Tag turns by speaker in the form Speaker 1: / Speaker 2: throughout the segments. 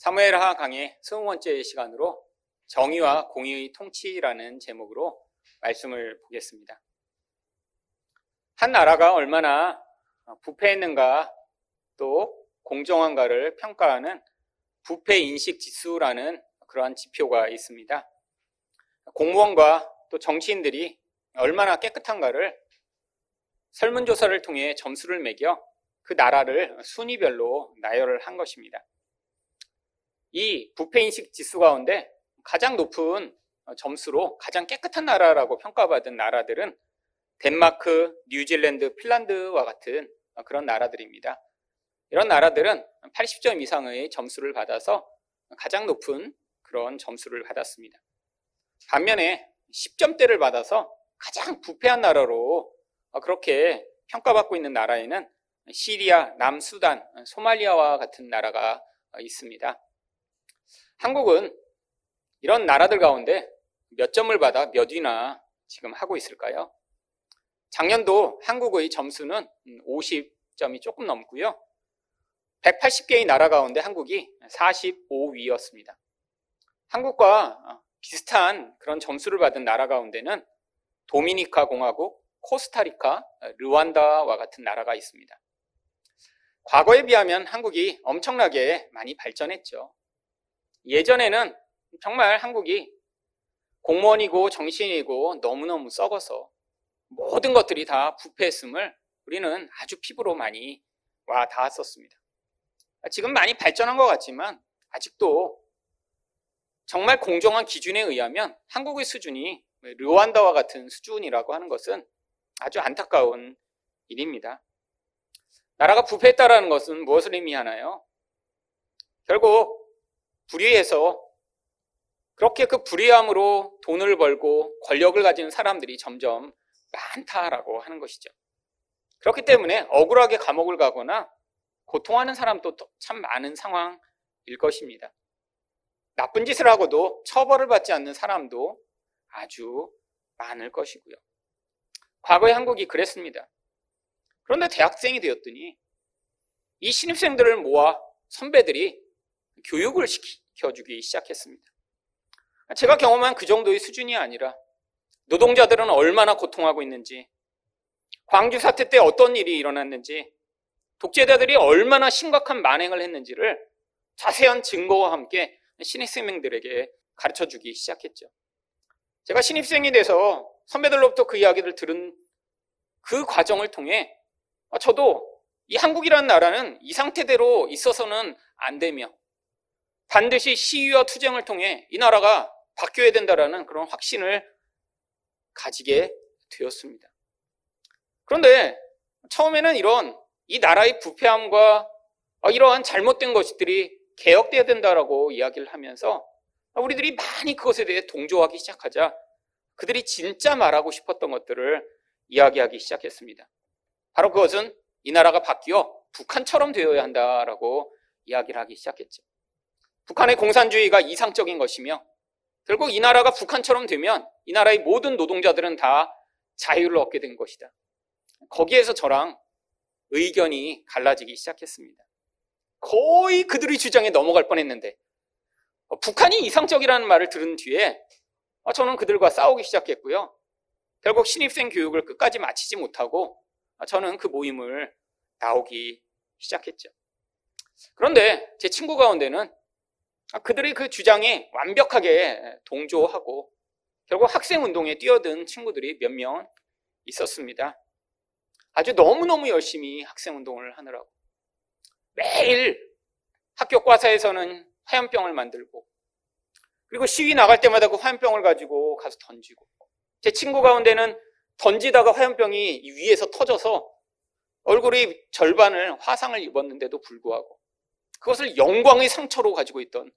Speaker 1: 사무엘하 강의 20번째 시간으로 정의와 공의의 통치라는 제목으로 말씀을 보겠습니다. 한 나라가 얼마나 부패했는가 또 공정한가를 평가하는 부패 인식 지수라는 그러한 지표가 있습니다. 공무원과 또 정치인들이 얼마나 깨끗한가를 설문조사를 통해 점수를 매겨 그 나라를 순위별로 나열을 한 것입니다. 이 부패인식 지수 가운데 가장 높은 점수로 가장 깨끗한 나라라고 평가받은 나라들은 덴마크, 뉴질랜드, 핀란드와 같은 그런 나라들입니다. 이런 나라들은 80점 이상의 점수를 받아서 가장 높은 그런 점수를 받았습니다. 반면에 10점대를 받아서 가장 부패한 나라로 그렇게 평가받고 있는 나라에는 시리아, 남수단, 소말리아와 같은 나라가 있습니다. 한국은 이런 나라들 가운데 몇 점을 받아 몇 위나 지금 하고 있을까요? 작년도 한국의 점수는 50점이 조금 넘고요. 180개의 나라 가운데 한국이 45위였습니다. 한국과 비슷한 그런 점수를 받은 나라 가운데는 도미니카 공화국, 코스타리카, 르완다와 같은 나라가 있습니다. 과거에 비하면 한국이 엄청나게 많이 발전했죠. 예전에는 정말 한국이 공무원이고 정신이고 너무너무 썩어서 모든 것들이 다 부패했음을 우리는 아주 피부로 많이 와 닿았었습니다. 지금 많이 발전한 것 같지만 아직도 정말 공정한 기준에 의하면 한국의 수준이 르완다와 같은 수준이라고 하는 것은 아주 안타까운 일입니다. 나라가 부패했다라는 것은 무엇을 의미하나요? 결국 불의해서 그렇게 그 불의함으로 돈을 벌고 권력을 가진 사람들이 점점 많다라고 하는 것이죠. 그렇기 때문에 억울하게 감옥을 가거나 고통하는 사람도 참 많은 상황일 것입니다. 나쁜 짓을 하고도 처벌을 받지 않는 사람도 아주 많을 것이고요. 과거의 한국이 그랬습니다. 그런데 대학생이 되었더니 이 신입생들을 모아 선배들이 교육을 시 켜주기 시작했습니다. 제가 경험한 그 정도의 수준이 아니라 노동자들은 얼마나 고통하고 있는지, 광주 사태 때 어떤 일이 일어났는지, 독재자들이 얼마나 심각한 만행을 했는지를 자세한 증거와 함께 신입생들에게 가르쳐 주기 시작했죠. 제가 신입생이 돼서 선배들로부터 그 이야기를 들은 그 과정을 통해 저도 이 한국이라는 나라는 이 상태대로 있어서는 안 되며 반드시 시위와 투쟁을 통해 이 나라가 바뀌어야 된다라는 그런 확신을 가지게 되었습니다. 그런데 처음에는 이런 이 나라의 부패함과 이러한 잘못된 것들이 개혁돼야 된다라고 이야기를 하면서 우리들이 많이 그것에 대해 동조하기 시작하자 그들이 진짜 말하고 싶었던 것들을 이야기하기 시작했습니다. 바로 그것은 이 나라가 바뀌어 북한처럼 되어야 한다라고 이야기를 하기 시작했죠. 북한의 공산주의가 이상적인 것이며 결국 이 나라가 북한처럼 되면 이 나라의 모든 노동자들은 다 자유를 얻게 된 것이다. 거기에서 저랑 의견이 갈라지기 시작했습니다. 거의 그들의 주장에 넘어갈 뻔했는데 어, 북한이 이상적이라는 말을 들은 뒤에 어, 저는 그들과 싸우기 시작했고요. 결국 신입생 교육을 끝까지 마치지 못하고 어, 저는 그 모임을 나오기 시작했죠. 그런데 제 친구 가운데는 아, 그들의 그 주장에 완벽하게 동조하고 결국 학생 운동에 뛰어든 친구들이 몇 명 있었습니다. 아주 너무너무 열심히 학생 운동을 하느라고. 매일 학교 과사에서는 화염병을 만들고 그리고 시위 나갈 때마다 그 화염병을 가지고 가서 던지고 제 친구 가운데는 던지다가 화염병이 위에서 터져서 얼굴이 절반을 화상을 입었는데도 불구하고 그것을 영광의 상처로 가지고 있던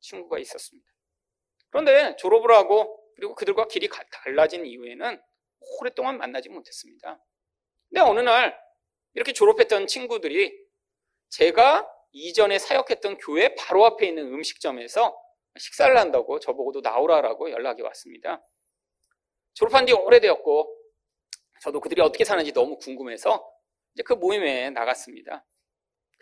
Speaker 1: 친구가 있었습니다. 그런데 졸업을 하고 그리고 그들과 길이 달라진 이후에는 오랫동안 만나지 못했습니다. 근데 어느 날 이렇게 졸업했던 친구들이 제가 이전에 사역했던 교회 바로 앞에 있는 음식점에서 식사를 한다고 저보고도 나오라라고 연락이 왔습니다. 졸업한 지 오래되었고 저도 그들이 어떻게 사는지 너무 궁금해서 이제 그 모임에 나갔습니다.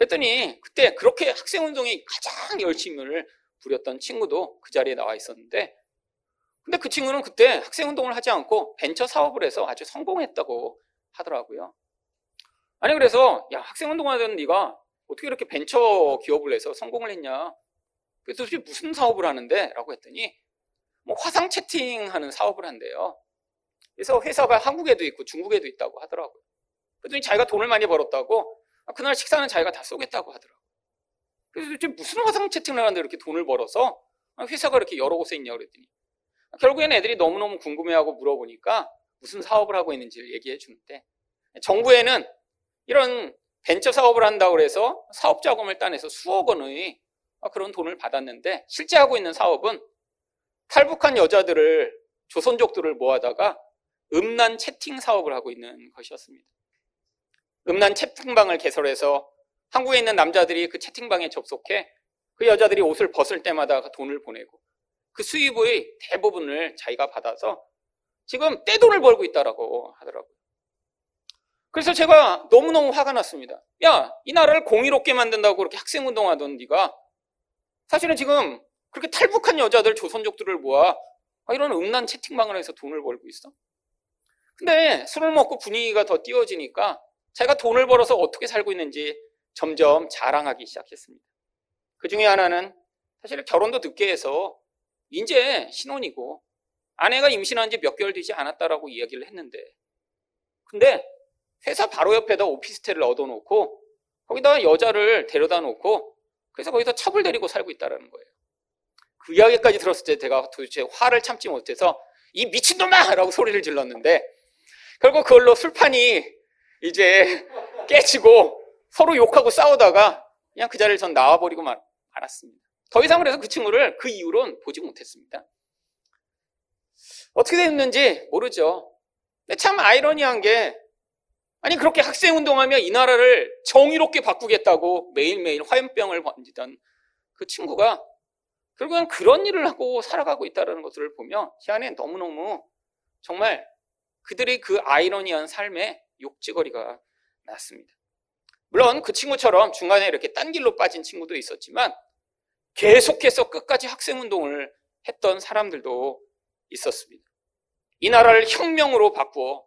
Speaker 1: 그랬더니 그때 그렇게 학생운동에 가장 열심을 부렸던 친구도 그 자리에 나와 있었는데 근데 그 친구는 그때 학생운동을 하지 않고 벤처 사업을 해서 아주 성공했다고 하더라고요. 아니 그래서 야 학생운동 하던 네가 어떻게 이렇게 벤처 기업을 해서 성공을 했냐? 그래서 도대체 무슨 사업을 하는데? 라고 했더니 뭐 화상 채팅하는 사업을 한대요. 그래서 회사가 한국에도 있고 중국에도 있다고 하더라고요. 그랬더니 자기가 돈을 많이 벌었다고 아, 그날 식사는 자기가 다 쏘겠다고 하더라고요. 그래서 도대체 무슨 화상 채팅을 하는데 이렇게 돈을 벌어서 아, 회사가 이렇게 여러 곳에 있냐 그랬더니 결국에는 애들이 너무너무 궁금해하고 물어보니까 무슨 사업을 하고 있는지를 얘기해 주는데 정부에는 이런 벤처 사업을 한다고 해서 사업 자금을 따내서 수억 원의 그런 돈을 받았는데 실제 하고 있는 사업은 탈북한 여자들을 조선족들을 모아다가 음란 채팅 사업을 하고 있는 것이었습니다. 음란 채팅방을 개설해서 한국에 있는 남자들이 그 채팅방에 접속해 그 여자들이 옷을 벗을 때마다 그 돈을 보내고 그 수입의 대부분을 자기가 받아서 지금 떼돈을 벌고 있다라고 하더라고요. 그래서 제가 너무너무 화가 났습니다. 야, 이 나라를 공의롭게 만든다고 그렇게 학생 운동하던 네가 사실은 지금 그렇게 탈북한 여자들, 조선족들을 모아 이런 음란 채팅방을 해서 돈을 벌고 있어. 근데 술을 먹고 분위기가 더 띄워지니까 제가 돈을 벌어서 어떻게 살고 있는지 점점 자랑하기 시작했습니다. 그 중에 하나는 사실 결혼도 늦게 해서 이제 신혼이고 아내가 임신한 지 몇 개월 되지 않았다라고 이야기를 했는데 근데 회사 바로 옆에다 오피스텔을 얻어놓고 거기다 여자를 데려다 놓고 그래서 거기서 첩을 데리고 살고 있다는 거예요. 그 이야기까지 들었을 때 제가 도대체 화를 참지 못해서 이 미친놈아! 라고 소리를 질렀는데 결국 그걸로 술판이 이제 깨지고 서로 욕하고 싸우다가 그냥 그 자리를 전 나와버리고 말았습니다. 더 이상 그래서 그 친구를 그 이후로는 보지 못했습니다. 어떻게 됐는지 모르죠. 근데 참 아이러니한 게 아니 그렇게 학생 운동하며 이 나라를 정의롭게 바꾸겠다고 매일매일 화염병을 번지던 그 친구가 결국은 그런 일을 하고 살아가고 있다는 것을 보며 제 안에 너무너무 정말 그들의 그 아이러니한 삶에 욕지거리가 났습니다. 물론 그 친구처럼 중간에 이렇게 딴 길로 빠진 친구도 있었지만 계속해서 끝까지 학생운동을 했던 사람들도 있었습니다. 이 나라를 혁명으로 바꾸어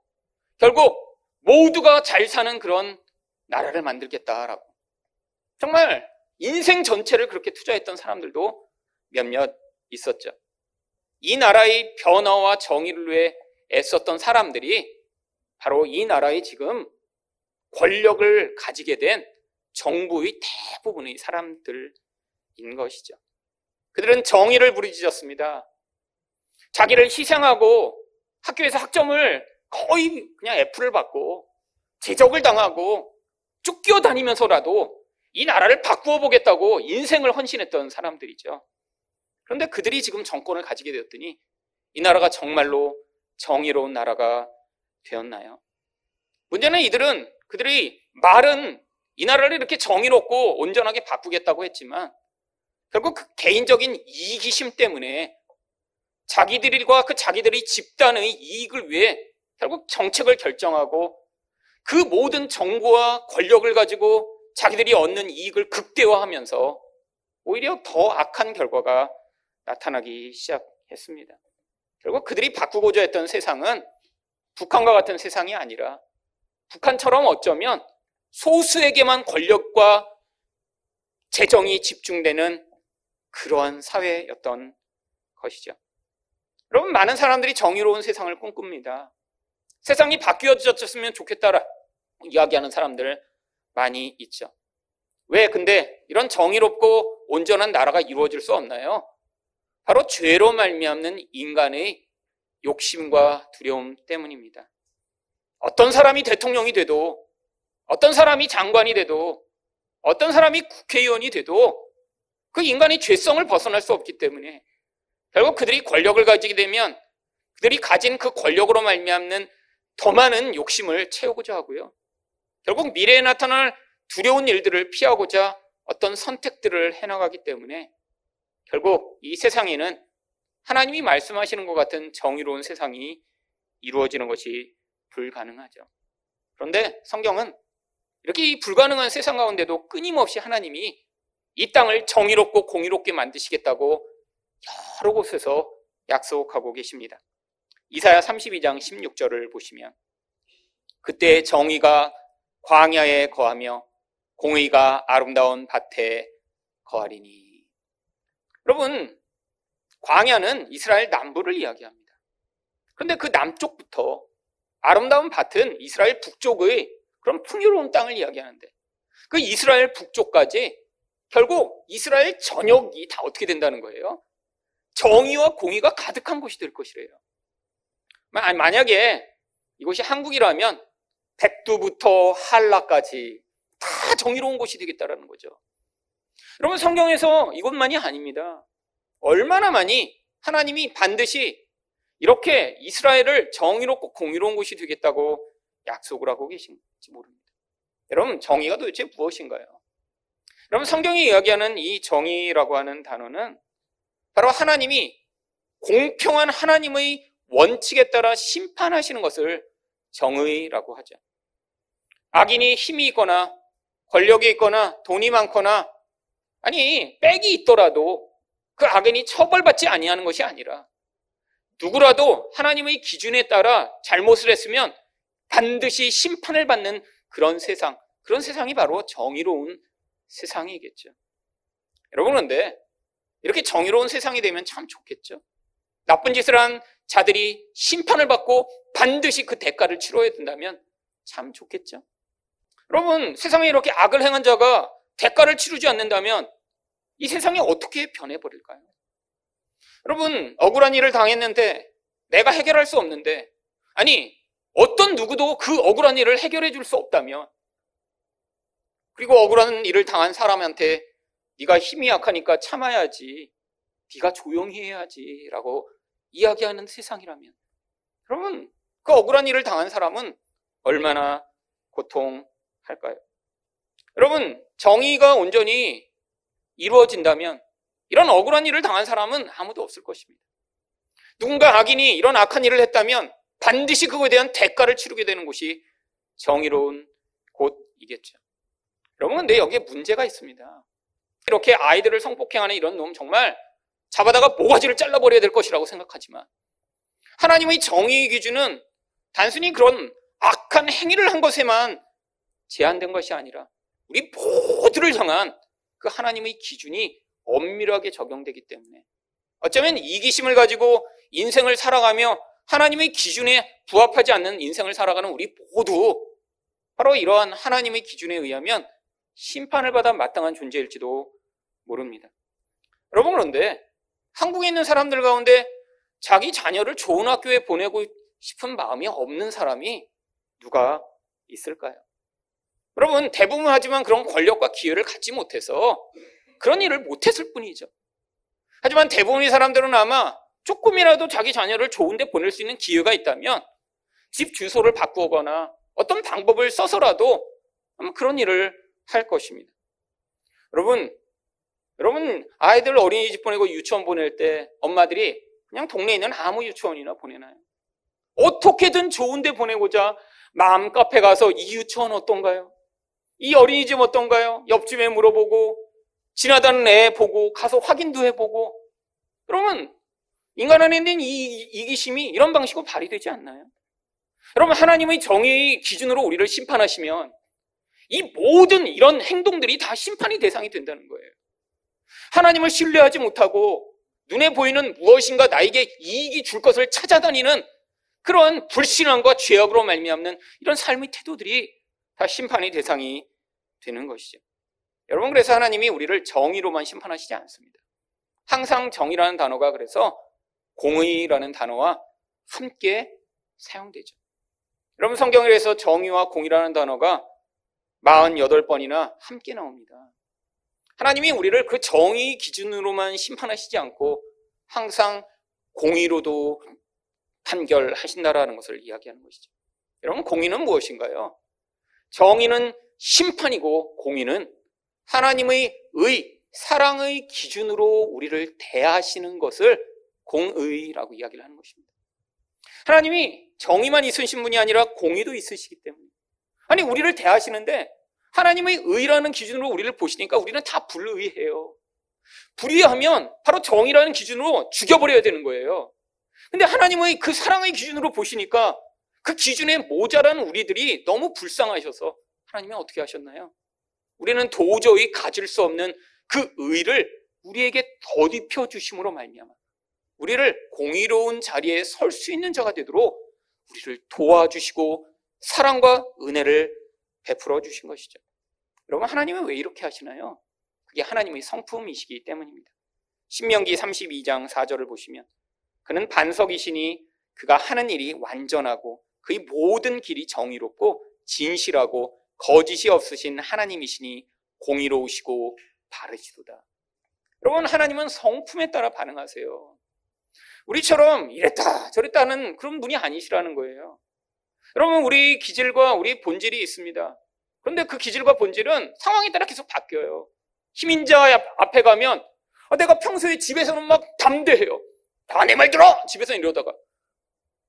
Speaker 1: 결국 모두가 잘 사는 그런 나라를 만들겠다라고. 정말 인생 전체를 그렇게 투자했던 사람들도 몇몇 있었죠. 이 나라의 변화와 정의를 위해 애썼던 사람들이 바로 이 나라의 지금 권력을 가지게 된 정부의 대부분의 사람들인 것이죠. 그들은 정의를 부르짖었습니다. 자기를 희생하고 학교에서 학점을 거의 그냥 F를 받고 제적을 당하고 쫓겨 다니면서라도 이 나라를 바꾸어 보겠다고 인생을 헌신했던 사람들이죠. 그런데 그들이 지금 정권을 가지게 되었더니 이 나라가 정말로 정의로운 나라가 되었나요? 문제는 이들은 그들이 말은 이 나라를 이렇게 정의롭고 온전하게 바꾸겠다고 했지만 결국 그 개인적인 이기심 때문에 자기들과 그 자기들의 집단의 이익을 위해 결국 정책을 결정하고 그 모든 정보와 권력을 가지고 자기들이 얻는 이익을 극대화하면서 오히려 더 악한 결과가 나타나기 시작했습니다. 결국 그들이 바꾸고자 했던 세상은 북한과 같은 세상이 아니라 북한처럼 어쩌면 소수에게만 권력과 재정이 집중되는 그러한 사회였던 것이죠. 여러분, 많은 사람들이 정의로운 세상을 꿈꿉니다. 세상이 바뀌어졌으면 좋겠다라 이야기하는 사람들 많이 있죠. 왜 근데 이런 정의롭고 온전한 나라가 이루어질 수 없나요? 바로 죄로 말미암는 인간의 욕심과 두려움 때문입니다. 어떤 사람이 대통령이 돼도 어떤 사람이 장관이 돼도 어떤 사람이 국회의원이 돼도 그 인간의 죄성을 벗어날 수 없기 때문에 결국 그들이 권력을 가지게 되면 그들이 가진 그 권력으로 말미암는 더 많은 욕심을 채우고자 하고요. 결국 미래에 나타날 두려운 일들을 피하고자 어떤 선택들을 해나가기 때문에 결국 이 세상에는 하나님이 말씀하시는 것 같은 정의로운 세상이 이루어지는 것이 불가능하죠. 그런데 성경은 이렇게 이 불가능한 세상 가운데도 끊임없이 하나님이 이 땅을 정의롭고 공의롭게 만드시겠다고 여러 곳에서 약속하고 계십니다. 이사야 32장 16절을 보시면 그때 정의가 광야에 거하며 공의가 아름다운 밭에 거하리니. 여러분, 광야는 이스라엘 남부를 이야기합니다. 그런데 그 남쪽부터 아름다운 밭은 이스라엘 북쪽의 그런 풍요로운 땅을 이야기하는데 그 이스라엘 북쪽까지 결국 이스라엘 전역이 다 어떻게 된다는 거예요? 정의와 공의가 가득한 곳이 될 것이래요. 만약에 이곳이 한국이라면 백두부터 한라까지 다 정의로운 곳이 되겠다라는 거죠. 여러분 성경에서 이것만이 아닙니다. 얼마나 많이 하나님이 반드시 이렇게 이스라엘을 정의롭고 공의로운 곳이 되겠다고 약속을 하고 계신지 모릅니다. 여러분 정의가 도대체 무엇인가요? 여러분 성경이 이야기하는 이 정의라고 하는 단어는 바로 하나님이 공평한 하나님의 원칙에 따라 심판하시는 것을 정의라고 하죠. 악인이 힘이 있거나 권력이 있거나 돈이 많거나 아니 빽이 있더라도 그 악인이 처벌받지 아니하는 것이 아니라 누구라도 하나님의 기준에 따라 잘못을 했으면 반드시 심판을 받는 그런 세상, 그런 세상이 바로 정의로운 세상이겠죠. 여러분 그런데 이렇게 정의로운 세상이 되면 참 좋겠죠. 나쁜 짓을 한 자들이 심판을 받고 반드시 그 대가를 치러야 된다면 참 좋겠죠. 여러분, 세상에 이렇게 악을 행한 자가 대가를 치르지 않는다면 이 세상이 어떻게 변해버릴까요? 여러분, 억울한 일을 당했는데 내가 해결할 수 없는데, 아니, 어떤 누구도 그 억울한 일을 해결해 줄 수 없다면, 그리고 억울한 일을 당한 사람한테 네가 힘이 약하니까 참아야지, 네가 조용히 해야지라고 이야기하는 세상이라면, 여러분, 그 억울한 일을 당한 사람은 얼마나 고통 할까요? 여러분, 정의가 온전히 이루어진다면 이런 억울한 일을 당한 사람은 아무도 없을 것입니다. 누군가 악인이 이런 악한 일을 했다면 반드시 그거에 대한 대가를 치르게 되는 곳이 정의로운 곳이겠죠. 여러분, 근데 여기에 문제가 있습니다. 이렇게 아이들을 성폭행하는 이런 놈 정말 잡아다가 모가지를 잘라버려야 될 것이라고 생각하지만 하나님의 정의 기준은 단순히 그런 악한 행위를 한 것에만 제한된 것이 아니라 우리 모두를 향한 그 하나님의 기준이 엄밀하게 적용되기 때문에 어쩌면 이기심을 가지고 인생을 살아가며 하나님의 기준에 부합하지 않는 인생을 살아가는 우리 모두 바로 이러한 하나님의 기준에 의하면 심판을 받아 마땅한 존재일지도 모릅니다. 여러분 그런데 한국에 있는 사람들 가운데 자기 자녀를 좋은 학교에 보내고 싶은 마음이 없는 사람이 누가 있을까요? 여러분, 대부분 하지만 그런 권력과 기회를 갖지 못해서 그런 일을 못했을 뿐이죠. 하지만 대부분의 사람들은 아마 조금이라도 자기 자녀를 좋은데 보낼 수 있는 기회가 있다면 집 주소를 바꾸거나 어떤 방법을 써서라도 그런 일을 할 것입니다. 여러분, 여러분, 아이들 어린이집 보내고 유치원 보낼 때 엄마들이 그냥 동네에 있는 아무 유치원이나 보내나요? 어떻게든 좋은데 보내고자 마음 카페 가서 이 유치원 어떤가요? 이 어린이집 어떤가요? 옆집에 물어보고 지나다는 애 보고 가서 확인도 해보고 그러면 인간 안에 있는 이 이기심이 이런 방식으로 발휘되지 않나요? 여러분 하나님의 정의의 기준으로 우리를 심판하시면 이 모든 이런 행동들이 다 심판의 대상이 된다는 거예요. 하나님을 신뢰하지 못하고 눈에 보이는 무엇인가 나에게 이익이 줄 것을 찾아다니는 그런 불신앙과 죄악으로 말미암는 이런 삶의 태도들이 다 심판의 대상이 되는 것이죠. 여러분 그래서 하나님이 우리를 정의로만 심판하시지 않습니다. 항상 정의라는 단어가 그래서 공의라는 단어와 함께 사용되죠. 여러분 성경에서 정의와 공의라는 단어가 48번이나 함께 나옵니다. 하나님이 우리를 그 정의 기준으로만 심판하시지 않고 항상 공의로도 판결하신다라는 것을 이야기하는 것이죠. 여러분 공의는 무엇인가요? 정의는 심판이고 공의는 하나님의 의, 사랑의 기준으로 우리를 대하시는 것을 공의라고 이야기를 하는 것입니다. 하나님이 정의만 있으신 분이 아니라 공의도 있으시기 때문에. 아니, 우리를 대하시는데 하나님의 의라는 기준으로 우리를 보시니까 우리는 다 불의해요. 불의하면 바로 정의라는 기준으로 죽여버려야 되는 거예요. 근데 하나님의 그 사랑의 기준으로 보시니까 그 기준에 모자란 우리들이 너무 불쌍하셔서 하나님은 어떻게 하셨나요? 우리는 도저히 가질 수 없는 그 의를 우리에게 더입혀 주심으로 말미암아 우리를 공의로운 자리에 설 수 있는 자가 되도록 우리를 도와주시고 사랑과 은혜를 베풀어 주신 것이죠. 여러분 하나님은 왜 이렇게 하시나요? 그게 하나님의 성품이시기 때문입니다. 신명기 32장 4절을 보시면 그는 반석이시니 그가 하는 일이 완전하고 그의 모든 길이 정의롭고 진실하고 거짓이 없으신 하나님이시니 공의로우시고 바르시도다. 여러분 하나님은 성품에 따라 반응하세요. 우리처럼 이랬다 저랬다는 그런 분이 아니시라는 거예요. 여러분 우리 기질과 우리 본질이 있습니다. 그런데 그 기질과 본질은 상황에 따라 계속 바뀌어요. 힘인 자 앞에 가면 아, 내가 평소에 집에서는 막 담대해요. 다내말 들어! 집에서 이러다가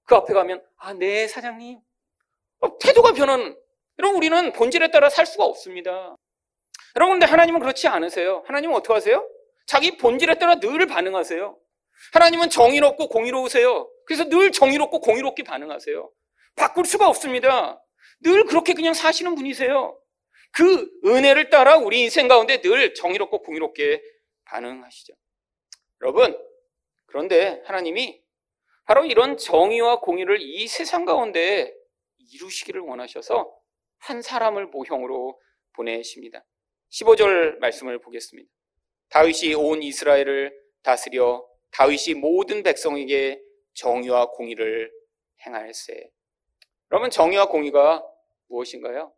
Speaker 1: 그 앞에 가면 아, 네 사장님. 어, 태도가 변하는 여러분 우리는 본질에 따라 살 수가 없습니다. 여러분 근데 하나님은 그렇지 않으세요. 하나님은 어떻게 하세요? 자기 본질에 따라 늘 반응하세요. 하나님은 정의롭고 공의로우세요. 그래서 늘 정의롭고 공의롭게 반응하세요. 바꿀 수가 없습니다. 늘 그렇게 그냥 사시는 분이세요. 그 은혜를 따라 우리 인생 가운데 늘 정의롭고 공의롭게 반응하시죠. 여러분, 그런데 하나님이 바로 이런 정의와 공의를 이 세상 가운데 이루시기를 원하셔서 한 사람을 모형으로 보내십니다. 15절 말씀을 보겠습니다. 다윗이 온 이스라엘을 다스려 다윗이 모든 백성에게 정의와 공의를 행할세. 여러분 정의와 공의가 무엇인가요?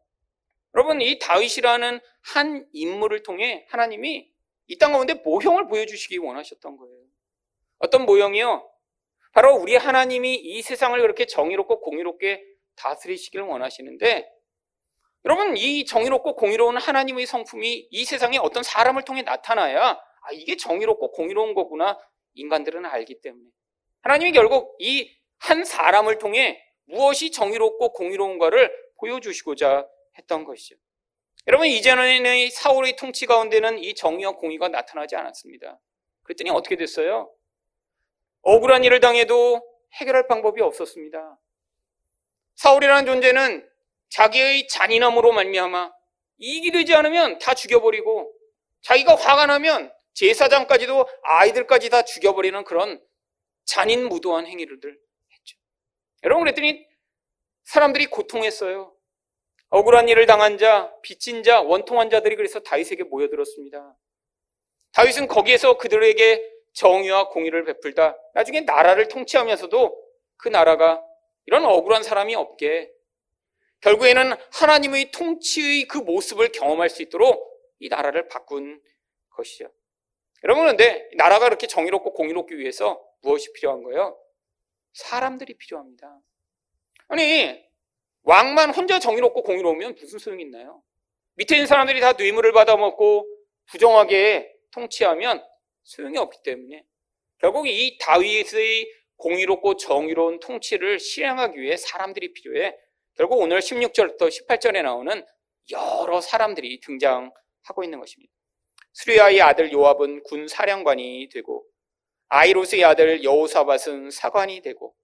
Speaker 1: 여러분 이 다윗이라는 한 인물을 통해 하나님이 이 땅 가운데 모형을 보여주시기 원하셨던 거예요. 어떤 모형이요? 바로 우리 하나님이 이 세상을 그렇게 정의롭고 공의롭게 다스리시기를 원하시는데 여러분 이 정의롭고 공의로운 하나님의 성품이 이 세상에 어떤 사람을 통해 나타나야 아 이게 정의롭고 공의로운 거구나 인간들은 알기 때문에 하나님이 결국 이 한 사람을 통해 무엇이 정의롭고 공의로운가를 보여주시고자 했던 것이죠. 여러분 이전의 사울의 통치 가운데는 이 정의와 공의가 나타나지 않았습니다. 그랬더니 어떻게 됐어요? 억울한 일을 당해도 해결할 방법이 없었습니다. 사울이라는 존재는 자기의 잔인함으로 말미암아 이익이 되지 않으면 다 죽여버리고 자기가 화가 나면 제사장까지도 아이들까지 다 죽여버리는 그런 잔인무도한 행위를 했죠. 여러분 그랬더니 사람들이 고통했어요. 억울한 일을 당한 자, 빚진 자, 원통한 자들이 그래서 다윗에게 모여들었습니다. 다윗은 거기에서 그들에게 정의와 공의를 베풀다 나중에 나라를 통치하면서도 그 나라가 이런 억울한 사람이 없게 결국에는 하나님의 통치의 그 모습을 경험할 수 있도록 이 나라를 바꾼 것이죠. 여러분, 그런데 나라가 그렇게 정의롭고 공의롭기 위해서 무엇이 필요한 거예요? 사람들이 필요합니다. 아니, 왕만 혼자 정의롭고 공의로우면 무슨 소용이 있나요? 밑에 있는 사람들이 다 뇌물을 받아먹고 부정하게 통치하면 소용이 없기 때문에 결국 이 다윗의 공의롭고 정의로운 통치를 실행하기 위해 사람들이 필요해 결국 오늘 16절부터 18절에 나오는 여러 사람들이 등장하고 있는 것입니다. 수리아의 아들 요압은 군 사령관이 되고 아이로스의 아들 여호사밧은 사관이 되고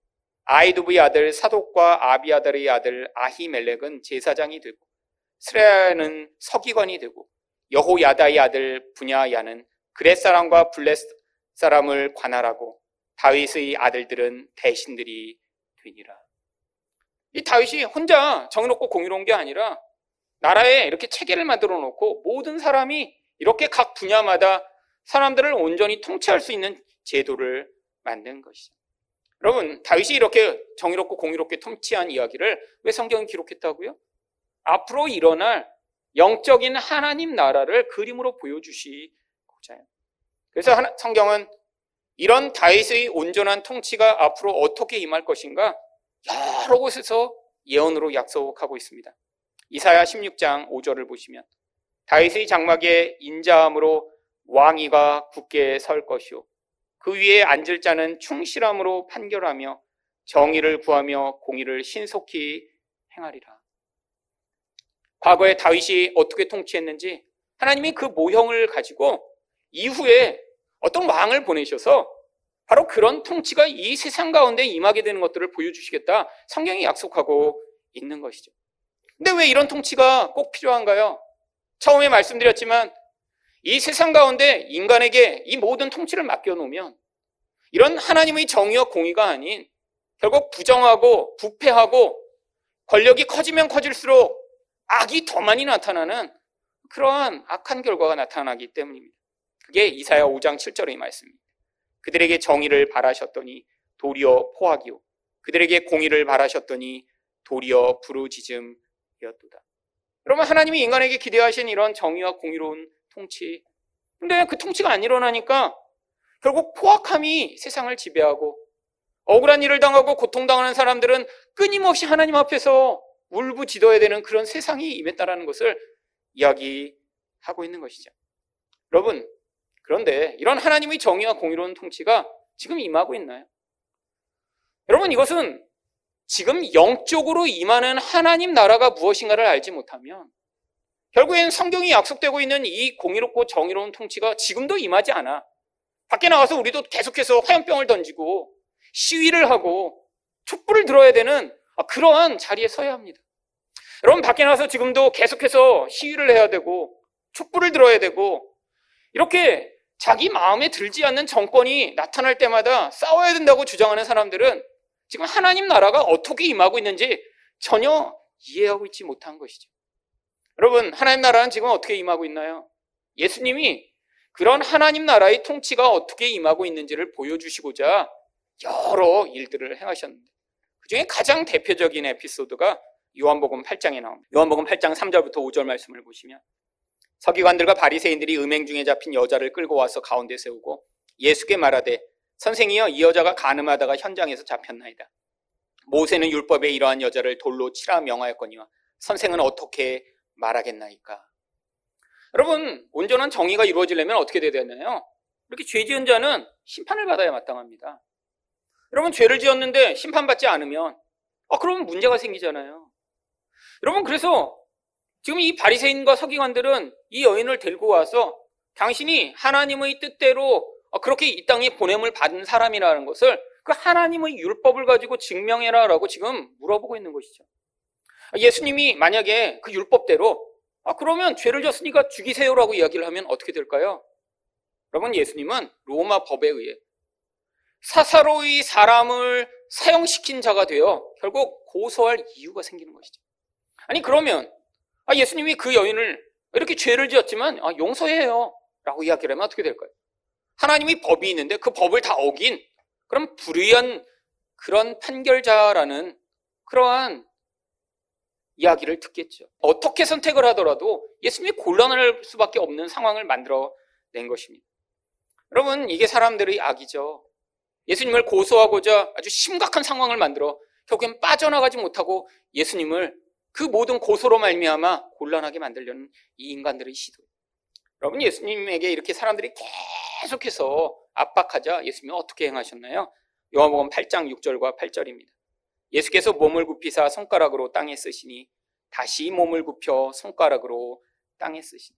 Speaker 1: 아이두브의 아들 사독과 아비아달의 아들 아히멜렉은 제사장이 되고 스레야는 서기관이 되고 여호야다의 아들 분야야는 그렛 사람과 블렛 사람을 관할하고 다윗의 아들들은 대신들이 되니라. 이 다윗이 혼자 정의롭고 공의로운 게 아니라 나라에 이렇게 체계를 만들어 놓고 모든 사람이 이렇게 각 분야마다 사람들을 온전히 통치할 수 있는 제도를 만든 것이죠. 여러분, 다윗이 이렇게 정의롭고 공의롭게 통치한 이야기를 왜 성경에 기록했다고요? 앞으로 일어날 영적인 하나님 나라를 그림으로 보여주시고자 해요. 그래서 성경은 이런 다윗의 온전한 통치가 앞으로 어떻게 임할 것인가 여러 곳에서 예언으로 약속하고 있습니다. 이사야 16장 5절을 보시면 다윗의 장막에 인자함으로 왕위가 굳게 설 것이요 그 위에 앉을 자는 충실함으로 판결하며 정의를 구하며 공의를 신속히 행하리라. 과거에 다윗이 어떻게 통치했는지 하나님이 그 모형을 가지고 이후에 어떤 왕을 보내셔서 바로 그런 통치가 이 세상 가운데 임하게 되는 것들을 보여주시겠다. 성경이 약속하고 있는 것이죠. 근데 왜 이런 통치가 꼭 필요한가요? 처음에 말씀드렸지만 이 세상 가운데 인간에게 이 모든 통치를 맡겨놓으면 이런 하나님의 정의와 공의가 아닌 결국 부정하고 부패하고 권력이 커지면 커질수록 악이 더 많이 나타나는 그러한 악한 결과가 나타나기 때문입니다. 그게 이사야 5장 7절의 말씀입니다. 그들에게 정의를 바라셨더니 도리어 포악이요. 그들에게 공의를 바라셨더니 도리어 부르짖음이었도다. 여러분 하나님이 인간에게 기대하신 이런 정의와 공의로운 통치. 근데 그 통치가 안 일어나니까 결국 포악함이 세상을 지배하고 억울한 일을 당하고 고통당하는 사람들은 끊임없이 하나님 앞에서 울부짖어야 되는 그런 세상이 임했다라는 것을 이야기하고 있는 것이죠. 여러분, 그런데 이런 하나님의 정의와 공의로운 통치가 지금 임하고 있나요? 여러분, 이것은 지금 영적으로 임하는 하나님 나라가 무엇인가를 알지 못하면 결국엔 성경이 약속되고 있는 이 공의롭고 정의로운 통치가 지금도 임하지 않아. 밖에 나가서 우리도 계속해서 화염병을 던지고 시위를 하고 촛불을 들어야 되는 그러한 자리에 서야 합니다. 여러분 밖에 나가서 지금도 계속해서 시위를 해야 되고 촛불을 들어야 되고 이렇게 자기 마음에 들지 않는 정권이 나타날 때마다 싸워야 된다고 주장하는 사람들은 지금 하나님 나라가 어떻게 임하고 있는지 전혀 이해하고 있지 못한 것이죠. 여러분, 하나님 나라는 지금 어떻게 임하고 있나요? 예수님이 그런 하나님 나라의 통치가 어떻게 임하고 있는지를 보여주시고자 여러 일들을 행하셨는데 그 중에 가장 대표적인 에피소드가 요한복음 8장에 나옵니다. 요한복음 8장 3절부터 5절 말씀을 보시면 서기관들과 바리새인들이 음행 중에 잡힌 여자를 끌고 와서 가운데 세우고 예수께 말하되 선생이여 이 여자가 가늠하다가 현장에서 잡혔나이다. 모세는 율법에 이러한 여자를 돌로 치라 명하였거니와 선생은 어떻게 말하겠나이까. 여러분 온전한 정의가 이루어지려면 어떻게 돼야 되나요? 이렇게 죄 지은 자는 심판을 받아야 마땅합니다. 여러분 죄를 지었는데 심판받지 않으면 아 그러면 문제가 생기잖아요. 여러분 그래서 지금 이 바리새인과 서기관들은 이 여인을 데리고 와서 당신이 하나님의 뜻대로 그렇게 이 땅에 보냄을 받은 사람이라는 것을 그 하나님의 율법을 가지고 증명해라 라고 지금 물어보고 있는 것이죠. 예수님이 만약에 그 율법대로 아 그러면 죄를 졌으니까 죽이세요라고 이야기를 하면 어떻게 될까요? 여러분 예수님은 로마 법에 의해 사사로이 사람을 사형시킨 자가 되어 결국 고소할 이유가 생기는 것이죠. 아니 그러면 아, 예수님이 그 여인을 이렇게 죄를 지었지만 아, 용서해요 라고 이야기를 하면 어떻게 될까요? 하나님이 법이 있는데 그 법을 다 어긴 그런 불의한 그런 판결자라는 그러한 이야기를 듣겠죠. 어떻게 선택을 하더라도 예수님이 곤란할 수밖에 없는 상황을 만들어 낸 것입니다. 여러분, 이게 사람들의 악이죠. 예수님을 고소하고자 아주 심각한 상황을 만들어 결국엔 빠져나가지 못하고 예수님을 그 모든 고소로 말미암아 곤란하게 만들려는 이 인간들의 시도. 여러분 예수님에게 이렇게 사람들이 계속해서 압박하자 예수님은 어떻게 행하셨나요? 요한복음 8장 6절과 8절입니다. 예수께서 몸을 굽히사 손가락으로 땅에 쓰시니 다시 몸을 굽혀 손가락으로 땅에 쓰시니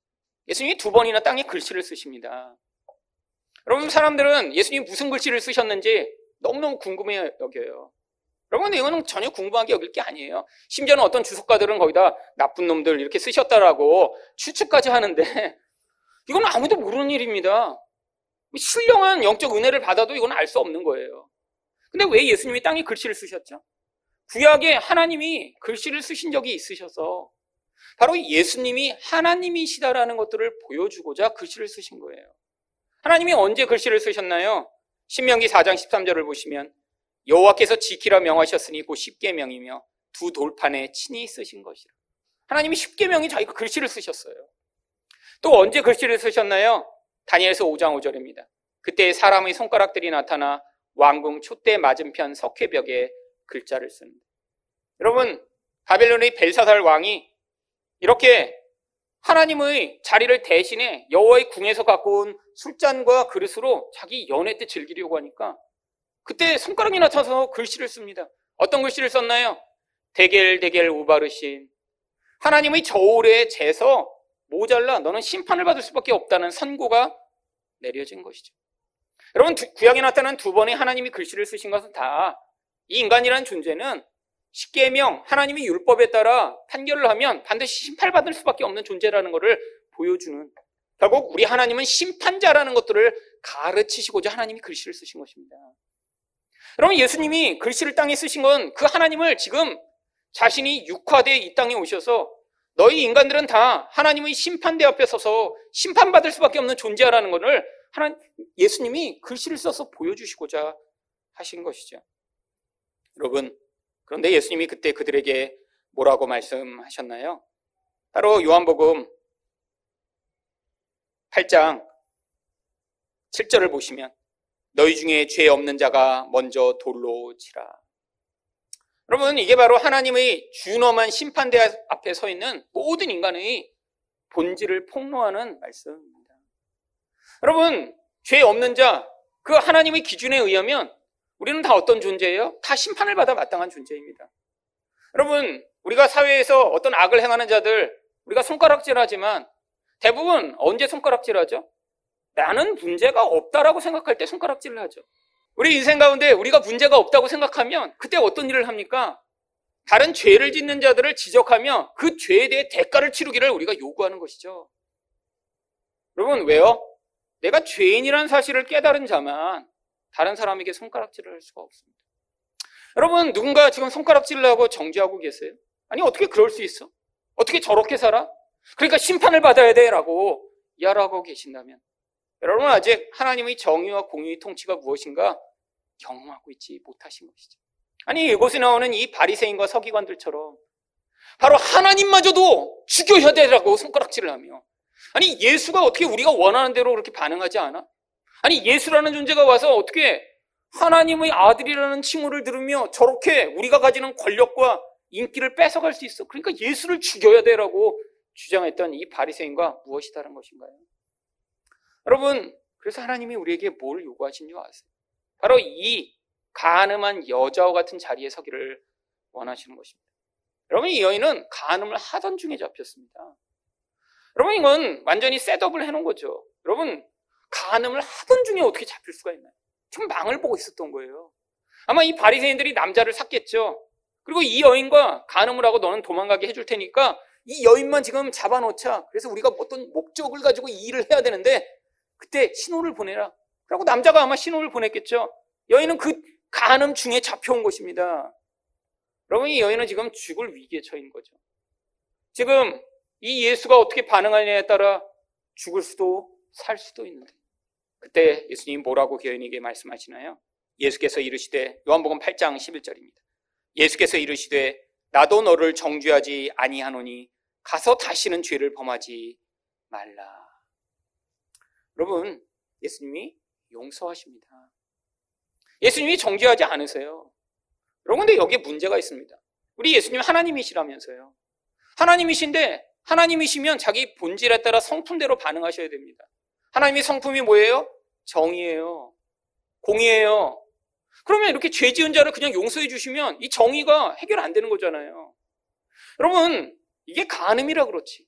Speaker 1: 예수님이 두 번이나 땅에 글씨를 쓰십니다. 여러분 사람들은 예수님이 무슨 글씨를 쓰셨는지 너무너무 궁금해 여겨요. 여러분, 이거는 전혀 궁금하게 여길 게 아니에요. 심지어는 어떤 주석가들은 거기다 나쁜 놈들 이렇게 쓰셨다라고 추측까지 하는데, 이건 아무도 모르는 일입니다. 신령한 영적 은혜를 받아도 이건 알 수 없는 거예요. 근데 왜 예수님이 땅에 글씨를 쓰셨죠? 구약에 하나님이 글씨를 쓰신 적이 있으셔서 바로 예수님이 하나님이시다라는 것들을 보여주고자 글씨를 쓰신 거예요. 하나님이 언제 글씨를 쓰셨나요? 신명기 4장 13절을 보시면 여호와께서 지키라 명하셨으니 곧 십계명이며 두 돌판에 친히 쓰신 것이라. 하나님이 십계명이 자기가 글씨를 쓰셨어요. 또 언제 글씨를 쓰셨나요? 다니엘서 5장 5절입니다. 그때 사람의 손가락들이 나타나 왕궁 촛대 맞은편 석회벽에 글자를 씁니다. 여러분, 바벨론의 벨사살 왕이 이렇게 하나님의 자리를 대신해 여호와의 궁에서 갖고 온 술잔과 그릇으로 자기 연회 때 즐기려고 하니까 그때 손가락이 나타나서 글씨를 씁니다. 어떤 글씨를 썼나요? 대겔 대겔 우바르신 하나님의 저울에 재서 모자라 너는 심판을 받을 수밖에 없다는 선고가 내려진 것이죠. 여러분 구약에 나타난 두 번의 하나님이 글씨를 쓰신 것은 다 이 인간이라는 존재는 십계명 하나님의 율법에 따라 판결을 하면 반드시 심판받을 수밖에 없는 존재라는 것을 보여주는 결국 우리 하나님은 심판자라는 것들을 가르치시고자 하나님이 글씨를 쓰신 것입니다. 여러분 예수님이 글씨를 땅에 쓰신 건 그 하나님을 지금 자신이 육화되어 이 땅에 오셔서 너희 인간들은 다 하나님의 심판대 앞에 서서 심판받을 수밖에 없는 존재라는 것을 하나 예수님이 글씨를 써서 보여주시고자 하신 것이죠. 여러분, 그런데 예수님이 그때 그들에게 뭐라고 말씀하셨나요? 바로 요한복음 8장 7절을 보시면 너희 중에 죄 없는 자가 먼저 돌로 치라. 여러분, 이게 바로 하나님의 준엄한 심판대 앞에 서 있는 모든 인간의 본질을 폭로하는 말씀입니다. 여러분, 죄 없는 자, 그 하나님의 기준에 의하면 우리는 다 어떤 존재예요? 다 심판을 받아 마땅한 존재입니다. 여러분, 우리가 사회에서 어떤 악을 행하는 자들, 우리가 손가락질 하지만 대부분 언제 손가락질 하죠? 나는 문제가 없다라고 생각할 때 손가락질을 하죠. 우리 인생 가운데 우리가 문제가 없다고 생각하면 그때 어떤 일을 합니까? 다른 죄를 짓는 자들을 지적하며 그 죄에 대해 대가를 치르기를 우리가 요구하는 것이죠. 여러분, 왜요? 내가 죄인이라는 사실을 깨달은 자만 다른 사람에게 손가락질을 할 수가 없습니다. 여러분, 누군가 지금 손가락질을 하고 정지하고 계세요? 아니, 어떻게 그럴 수 있어? 어떻게 저렇게 살아? 그러니까 심판을 받아야 돼. 라고 이야라고 계신다면 여러분 아직 하나님의 정의와 공의의 통치가 무엇인가 경험하고 있지 못하신 것이죠. 아니 이곳에 나오는 이 바리새인과 서기관들처럼 바로 하나님마저도 죽여야 되라고 손가락질을 하며 아니 예수가 어떻게 우리가 원하는 대로 그렇게 반응하지 않아? 아니 예수라는 존재가 와서 어떻게 하나님의 아들이라는 칭호를 들으며 저렇게 우리가 가지는 권력과 인기를 뺏어갈 수 있어. 그러니까 예수를 죽여야 되라고 주장했던 이 바리새인과 무엇이 다른 것인가요? 여러분, 그래서 하나님이 우리에게 뭘 요구하신 줄 아세요? 바로 이 가늠한 여자와 같은 자리에 서기를 원하시는 것입니다. 여러분, 이 여인은 가늠을 하던 중에 잡혔습니다. 여러분, 이건 완전히 셋업을 해놓은 거죠. 여러분, 가늠을 하던 중에 어떻게 잡힐 수가 있나요? 지금 망을 보고 있었던 거예요. 아마 이 바리새인들이 남자를 샀겠죠. 그리고 이 여인과 가늠을 하고 너는 도망가게 해줄 테니까 이 여인만 지금 잡아놓자. 그래서 우리가 어떤 목적을 가지고 이 일을 해야 되는데 그때 신호를 보내라. 그리고 남자가 아마 신호를 보냈겠죠. 여인은 그 간음 중에 잡혀온 것입니다. 여러분 이 여인은 지금 죽을 위기에 처인 거죠. 지금 이 예수가 어떻게 반응하느냐에 따라 죽을 수도 살 수도 있는데 그때 예수님 뭐라고 그 여인에게 말씀하시나요? 예수께서 이르시되 요한복음 8장 11절입니다. 예수께서 이르시되 나도 너를 정죄하지 아니하노니 가서 다시는 죄를 범하지 말라. 여러분, 예수님이 용서하십니다. 예수님이 정죄하지 않으세요. 여러분, 근데 여기에 문제가 있습니다. 우리 예수님 하나님이시라면서요. 하나님이신데, 하나님이시면 자기 본질에 따라 성품대로 반응하셔야 됩니다. 하나님의 성품이 뭐예요? 정의예요. 공의예요. 그러면 이렇게 죄 지은 자를 그냥 용서해 주시면 이 정의가 해결 안 되는 거잖아요. 여러분, 이게 간음이라 그렇지.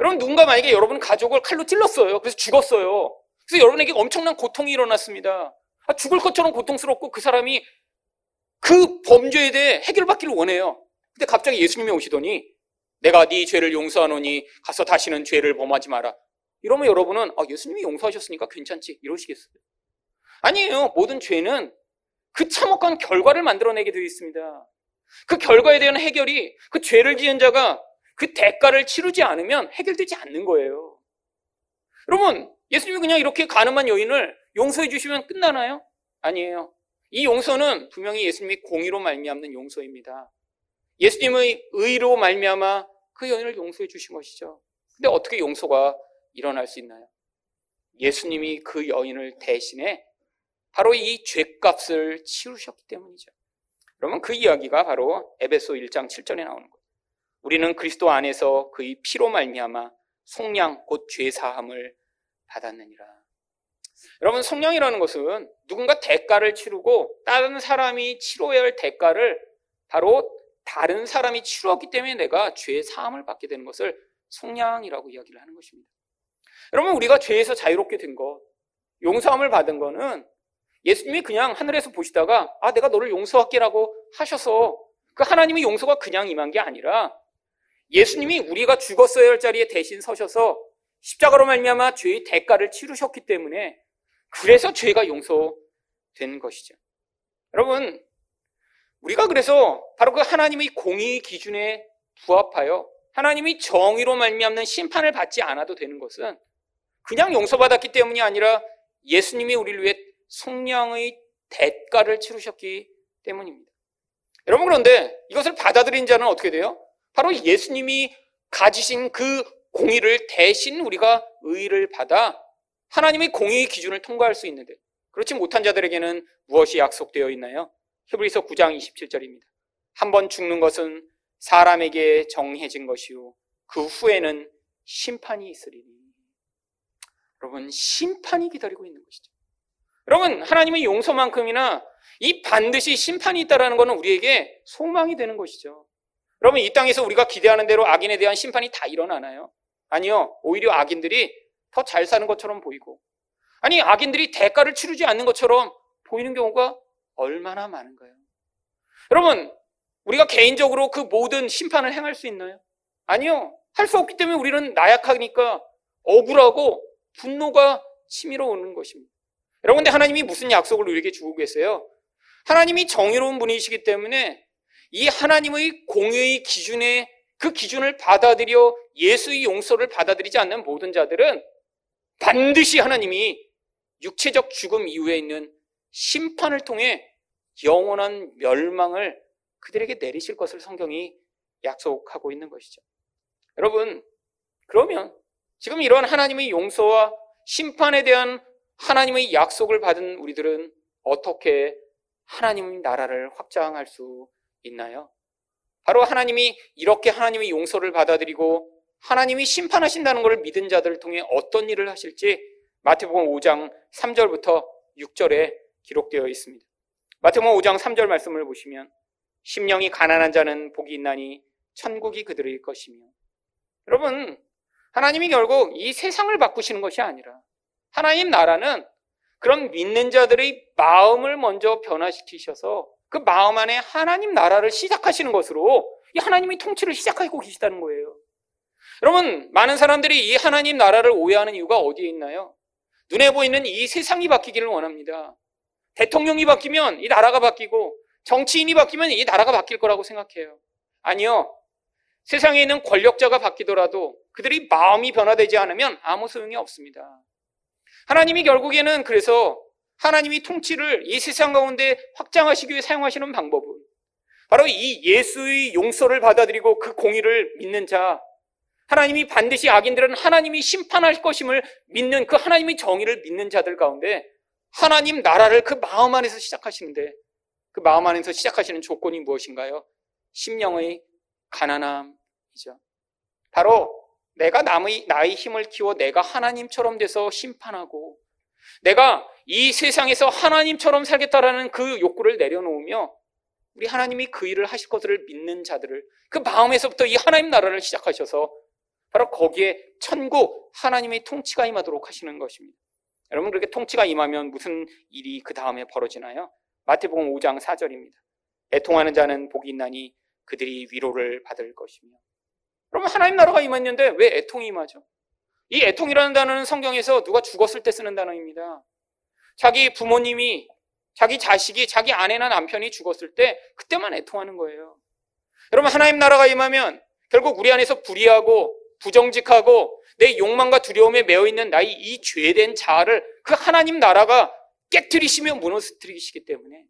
Speaker 1: 여러분, 누군가 만약에 여러분 가족을 칼로 찔렀어요. 그래서 죽었어요. 그래서 여러분에게 엄청난 고통이 일어났습니다. 아, 죽을 것처럼 고통스럽고 그 사람이 그 범죄에 대해 해결받기를 원해요. 근데 갑자기 예수님이 오시더니 내가 네 죄를 용서하노니 가서 다시는 죄를 범하지 마라. 이러면 여러분은 아, 예수님이 용서하셨으니까 괜찮지 이러시겠어요? 아니에요. 모든 죄는 그 참혹한 결과를 만들어내게 되어 있습니다. 그 결과에 대한 해결이 그 죄를 지은 자가 그 대가를 치르지 않으면 해결되지 않는 거예요. 여러분, 예수님이 그냥 이렇게 가늠한 여인을 용서해 주시면 끝나나요? 아니에요. 이 용서는 분명히 예수님이 공의로 말미암는 용서입니다. 예수님의 의로 말미암아 그 여인을 용서해 주신 것이죠. 근데 어떻게 용서가 일어날 수 있나요? 예수님이 그 여인을 대신해 바로 이 죄값을 치르셨기 때문이죠. 그러면 그 이야기가 바로 에베소 1장 7절에 나오는 거예요. 우리는 그리스도 안에서 그의 피로 말미암아 속량 곧 죄사함을 받았느니라. 여러분 속량이라는 것은 누군가 대가를 치르고 다른 사람이 치러야 할 대가를 바로 다른 사람이 치루었기 때문에 내가 죄의 사함을 받게 되는 것을 속량이라고 이야기를 하는 것입니다. 여러분 우리가 죄에서 자유롭게 된 것, 용서함을 받은 거는 예수님이 그냥 하늘에서 보시다가 아 내가 너를 용서할게라고 하셔서 그 하나님의 용서가 그냥 임한 게 아니라 예수님이 우리가 죽었어야 할 자리에 대신 서셔서 십자가로 말미암아 죄의 대가를 치르셨기 때문에 그래서 죄가 용서된 것이죠. 여러분 우리가 그래서 바로 그 하나님의 공의 기준에 부합하여 하나님이 정의로 말미암는 심판을 받지 않아도 되는 것은 그냥 용서받았기 때문이 아니라 예수님이 우리를 위해 속량의 대가를 치르셨기 때문입니다. 여러분 그런데 이것을 받아들인 자는 어떻게 돼요? 바로 예수님이 가지신 그 공의를 대신 우리가 의를 받아 하나님의 공의의 기준을 통과할 수 있는데 그렇지 못한 자들에게는 무엇이 약속되어 있나요? 히브리서 9장 27절입니다. 한 번 죽는 것은 사람에게 정해진 것이요 그 후에는 심판이 있으리니. 여러분 심판이 기다리고 있는 것이죠. 여러분 하나님의 용서만큼이나 이 반드시 심판이 있다라는 것은 우리에게 소망이 되는 것이죠. 여러분 이 땅에서 우리가 기대하는 대로 악인에 대한 심판이 다 일어나나요? 아니요. 오히려 악인들이 더 잘 사는 것처럼 보이고 아니 악인들이 대가를 치르지 않는 것처럼 보이는 경우가 얼마나 많은가요? 여러분 우리가 개인적으로 그 모든 심판을 행할 수 있나요? 아니요. 할 수 없기 때문에 우리는 나약하니까 억울하고 분노가 치밀어 오는 것입니다. 여러분, 근데 하나님이 무슨 약속을 우리에게 주고 계세요? 하나님이 정의로운 분이시기 때문에 이 하나님의 공의의 기준에 그 기준을 받아들여 예수의 용서를 받아들이지 않는 모든 자들은 반드시 하나님이 육체적 죽음 이후에 있는 심판을 통해 영원한 멸망을 그들에게 내리실 것을 성경이 약속하고 있는 것이죠. 여러분, 그러면 지금 이러한 하나님의 용서와 심판에 대한 하나님의 약속을 받은 우리들은 어떻게 하나님의 나라를 확장할 수 있나요? 바로 하나님이 이렇게 하나님의 용서를 받아들이고 하나님이 심판하신다는 것을 믿은 자들을 통해 어떤 일을 하실지 마태복음 5장 3절부터 6절에 기록되어 있습니다. 마태복음 5장 3절 말씀을 보시면 심령이 가난한 자는 복이 있나니 천국이 그들의 것이며 여러분 하나님이 결국 이 세상을 바꾸시는 것이 아니라 하나님 나라는 그런 믿는 자들의 마음을 먼저 변화시키셔서 그 마음 안에 하나님 나라를 시작하시는 것으로 이 하나님이 통치를 시작하고 계시다는 거예요. 여러분, 많은 사람들이 이 하나님 나라를 오해하는 이유가 어디에 있나요? 눈에 보이는 이 세상이 바뀌기를 원합니다. 대통령이 바뀌면 이 나라가 바뀌고 정치인이 바뀌면 이 나라가 바뀔 거라고 생각해요. 아니요. 세상에 있는 권력자가 바뀌더라도 그들이 마음이 변화되지 않으면 아무 소용이 없습니다. 하나님이 결국에는 그래서 하나님이 통치를 이 세상 가운데 확장하시기 위해 사용하시는 방법은 바로 이 예수의 용서를 받아들이고 그 공의를 믿는 자, 하나님이 반드시 악인들은 하나님이 심판할 것임을 믿는 그 하나님의 정의를 믿는 자들 가운데 하나님 나라를 그 마음 안에서 시작하시는데 그 마음 안에서 시작하시는 조건이 무엇인가요? 심령의 가난함이죠. 바로 내가 남의, 나의 힘을 키워 내가 하나님처럼 돼서 심판하고 내가 이 세상에서 하나님처럼 살겠다라는 그 욕구를 내려놓으며 우리 하나님이 그 일을 하실 것을 믿는 자들을 그 마음에서부터 이 하나님 나라를 시작하셔서 바로 거기에 천국 하나님의 통치가 임하도록 하시는 것입니다. 여러분 그렇게 통치가 임하면 무슨 일이 그 다음에 벌어지나요? 마태복음 5장 4절입니다. 애통하는 자는 복이 있나니 그들이 위로를 받을 것이며. 그러면 하나님 나라가 임했는데 왜 애통이 임하죠? 이 애통이라는 단어는 성경에서 누가 죽었을 때 쓰는 단어입니다. 자기 부모님이, 자기 자식이, 자기 아내나 남편이 죽었을 때 그때만 애통하는 거예요. 여러분 하나님 나라가 임하면 결국 우리 안에서 불의하고 부정직하고 내 욕망과 두려움에 매여 있는 나의 이 죄된 자아를 그 하나님 나라가 깨뜨리시며 무너뜨리시기 때문에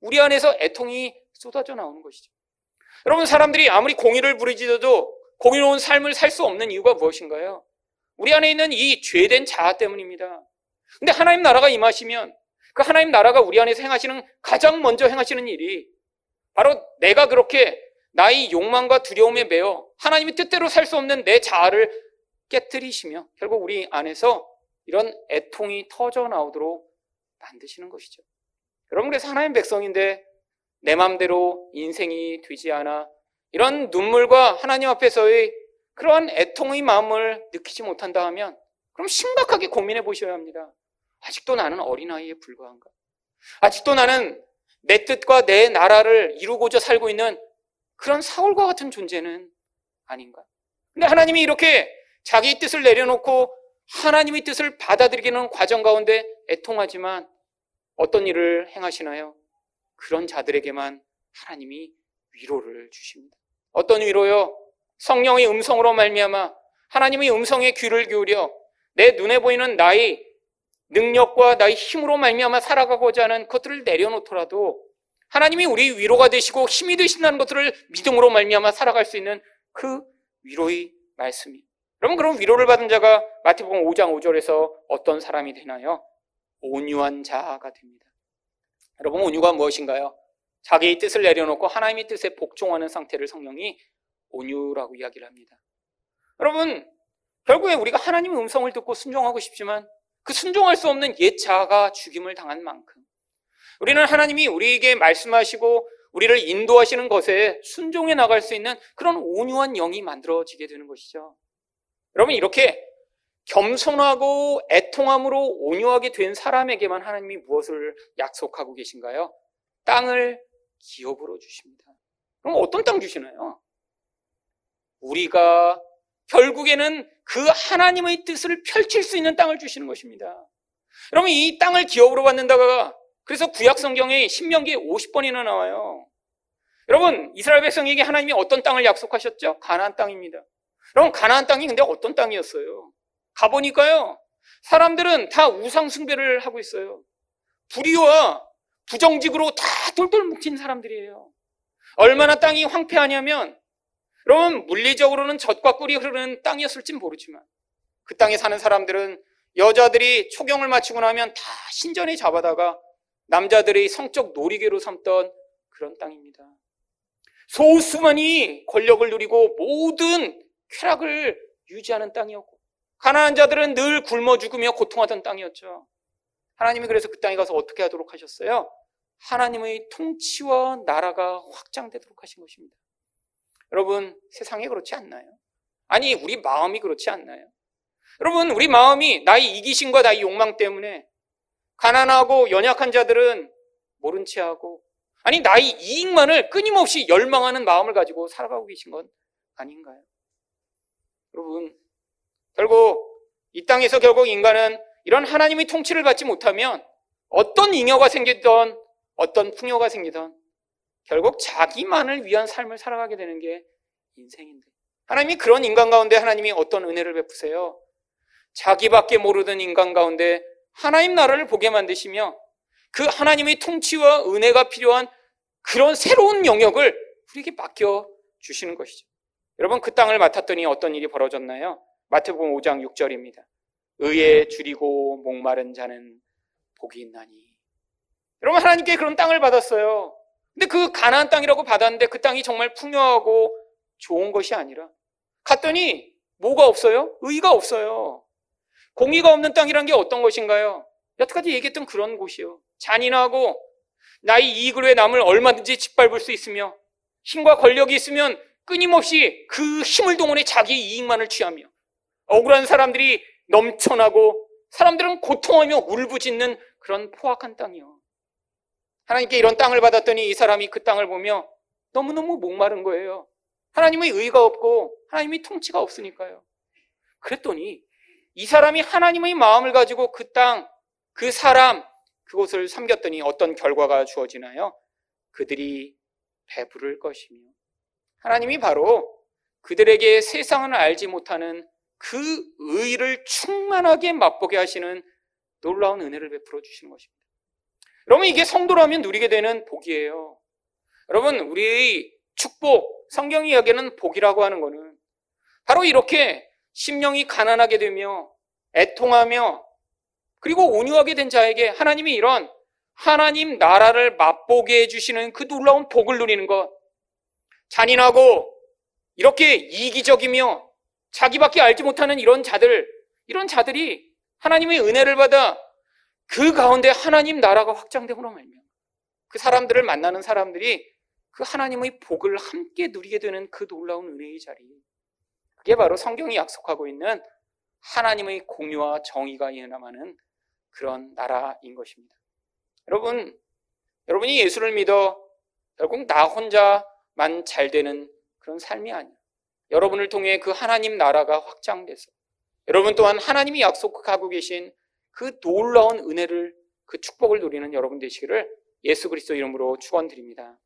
Speaker 1: 우리 안에서 애통이 쏟아져 나오는 것이죠. 여러분 사람들이 아무리 공의를 부리지도 공의로운 삶을 살 수 없는 이유가 무엇인가요? 우리 안에 있는 이 죄된 자아 때문입니다. 근데 하나님 나라가 임하시면 그 하나님 나라가 우리 안에서 행하시는 가장 먼저 행하시는 일이 바로 내가 그렇게 나의 욕망과 두려움에 매여 하나님의 뜻대로 살 수 없는 내 자아를 깨뜨리시며 결국 우리 안에서 이런 애통이 터져 나오도록 만드시는 것이죠. 여러분 그래서 하나님 백성인데 내 마음대로 인생이 되지 않아 이런 눈물과 하나님 앞에서의 그러한 애통의 마음을 느끼지 못한다 하면 그럼 심각하게 고민해 보셔야 합니다. 아직도 나는 어린아이에 불과한가? 아직도 나는 내 뜻과 내 나라를 이루고자 살고 있는 그런 사울과 같은 존재는 아닌가? 근데 하나님이 이렇게 자기 뜻을 내려놓고 하나님의 뜻을 받아들이는 과정 가운데 애통하지만 어떤 일을 행하시나요? 그런 자들에게만 하나님이 위로를 주십니다. 어떤 위로요? 성령의 음성으로 말미암아 하나님의 음성에 귀를 기울여 내 눈에 보이는 나의 능력과 나의 힘으로 말미암아 살아가고자 하는 것들을 내려놓더라도 하나님이 우리 위로가 되시고 힘이 되신다는 것들을 믿음으로 말미암아 살아갈 수 있는 그 위로의 말씀이. 여러분 그럼 위로를 받은 자가 마태복음 5장 5절에서 어떤 사람이 되나요? 온유한 자가 됩니다. 여러분 온유가 무엇인가요? 자기의 뜻을 내려놓고 하나님의 뜻에 복종하는 상태를 성령이 온유라고 이야기를 합니다. 여러분, 결국에 우리가 하나님의 음성을 듣고 순종하고 싶지만 그 순종할 수 없는 옛 자아가 죽임을 당한 만큼 우리는 하나님이 우리에게 말씀하시고 우리를 인도하시는 것에 순종해 나갈 수 있는 그런 온유한 영이 만들어지게 되는 것이죠. 여러분, 이렇게 겸손하고 애통함으로 온유하게 된 사람에게만 하나님이 무엇을 약속하고 계신가요? 땅을 기업으로 주십니다. 그럼 어떤 땅 주시나요? 우리가 결국에는 그 하나님의 뜻을 펼칠 수 있는 땅을 주시는 것입니다. 여러분 이 땅을 기업으로 받는다가 그래서 구약 성경에 신명기에 50번이나 나와요. 여러분 이스라엘 백성에게 하나님이 어떤 땅을 약속하셨죠? 가나안 땅입니다. 여러분 가나안 땅이 근데 어떤 땅이었어요? 가보니까요. 사람들은 다 우상 숭배를 하고 있어요. 불의와 부정직으로 다 돌돌 뭉친 사람들이에요. 얼마나 땅이 황폐하냐면 여러분 물리적으로는 젖과 꿀이 흐르는 땅이었을진 모르지만 그 땅에 사는 사람들은 여자들이 초경을 마치고 나면 다 신전에 잡아다가 남자들의 성적 놀이개로 삼던 그런 땅입니다. 소수만이 권력을 누리고 모든 쾌락을 유지하는 땅이었고 가난한 자들은 늘 굶어 죽으며 고통하던 땅이었죠. 하나님이 그래서 그 땅에 가서 어떻게 하도록 하셨어요? 하나님의 통치와 나라가 확장되도록 하신 것입니다. 여러분, 세상에 그렇지 않나요? 아니, 우리 마음이 그렇지 않나요? 여러분, 우리 마음이 나의 이기심과 나의 욕망 때문에 가난하고 연약한 자들은 모른 채 하고, 아니, 나의 이익만을 끊임없이 열망하는 마음을 가지고 살아가고 계신 건 아닌가요? 여러분, 결국 이 땅에서 결국 인간은 이런 하나님의 통치를 받지 못하면 어떤 잉여가 생기던 어떤 풍요가 생기던 결국 자기만을 위한 삶을 살아가게 되는 게 인생인데. 하나님이 그런 인간 가운데 하나님이 어떤 은혜를 베푸세요? 자기밖에 모르던 인간 가운데 하나님 나라를 보게 만드시며 그 하나님의 통치와 은혜가 필요한 그런 새로운 영역을 우리에게 맡겨 주시는 것이죠. 여러분 그 땅을 맡았더니 어떤 일이 벌어졌나요? 마태복음 5장 6절입니다. 의에 줄이고 목마른 자는 복이 있나니. 여러분 하나님께 그런 땅을 받았어요. 근데 그 가나안 땅이라고 받았는데 그 땅이 정말 풍요하고 좋은 것이 아니라 갔더니 뭐가 없어요? 의가 없어요. 공의가 없는 땅이란 게 어떤 것인가요? 여태까지 얘기했던 그런 곳이요. 잔인하고 나의 이익을 위해 남을 얼마든지 짓밟을 수 있으며 힘과 권력이 있으면 끊임없이 그 힘을 동원해 자기 이익만을 취하며 억울한 사람들이 넘쳐나고 사람들은 고통하며 울부짖는 그런 포악한 땅이요. 하나님께 이런 땅을 받았더니 이 사람이 그 땅을 보며 너무너무 목마른 거예요. 하나님의 의가 없고 하나님의 통치가 없으니까요. 그랬더니 이 사람이 하나님의 마음을 가지고 그 땅, 그 사람, 그곳을 섬겼더니 어떤 결과가 주어지나요? 그들이 배부를 것이며 하나님이 바로 그들에게 세상을 알지 못하는 그 의를 충만하게 맛보게 하시는 놀라운 은혜를 베풀어 주시는 것입니다. 여러분 이게 성도라면 누리게 되는 복이에요. 여러분 우리의 축복, 성경이 이야기하는 복이라고 하는 것은 바로 이렇게 심령이 가난하게 되며 애통하며 그리고 온유하게 된 자에게 하나님이 이런 하나님 나라를 맛보게 해주시는 그 놀라운 복을 누리는 것. 잔인하고 이렇게 이기적이며 자기밖에 알지 못하는 이런 자들, 이런 자들이 하나님의 은혜를 받아 그 가운데 하나님 나라가 확장되고 나면그 사람들을 만나는 사람들이 그 하나님의 복을 함께 누리게 되는 그 놀라운 은혜의 자리. 그게 바로 성경이 약속하고 있는 하나님의 공유와 정의가 일어나는 그런 나라인 것입니다. 여러분, 여러분이 예수를 믿어 결국 나 혼자만 잘 되는 그런 삶이 아니에요. 여러분을 통해 그 하나님 나라가 확장돼서 여러분 또한 하나님이 약속하고 계신 그 놀라운 은혜를 그 축복을 누리는 여러분 되시기를 예수 그리스도 이름으로 축원드립니다.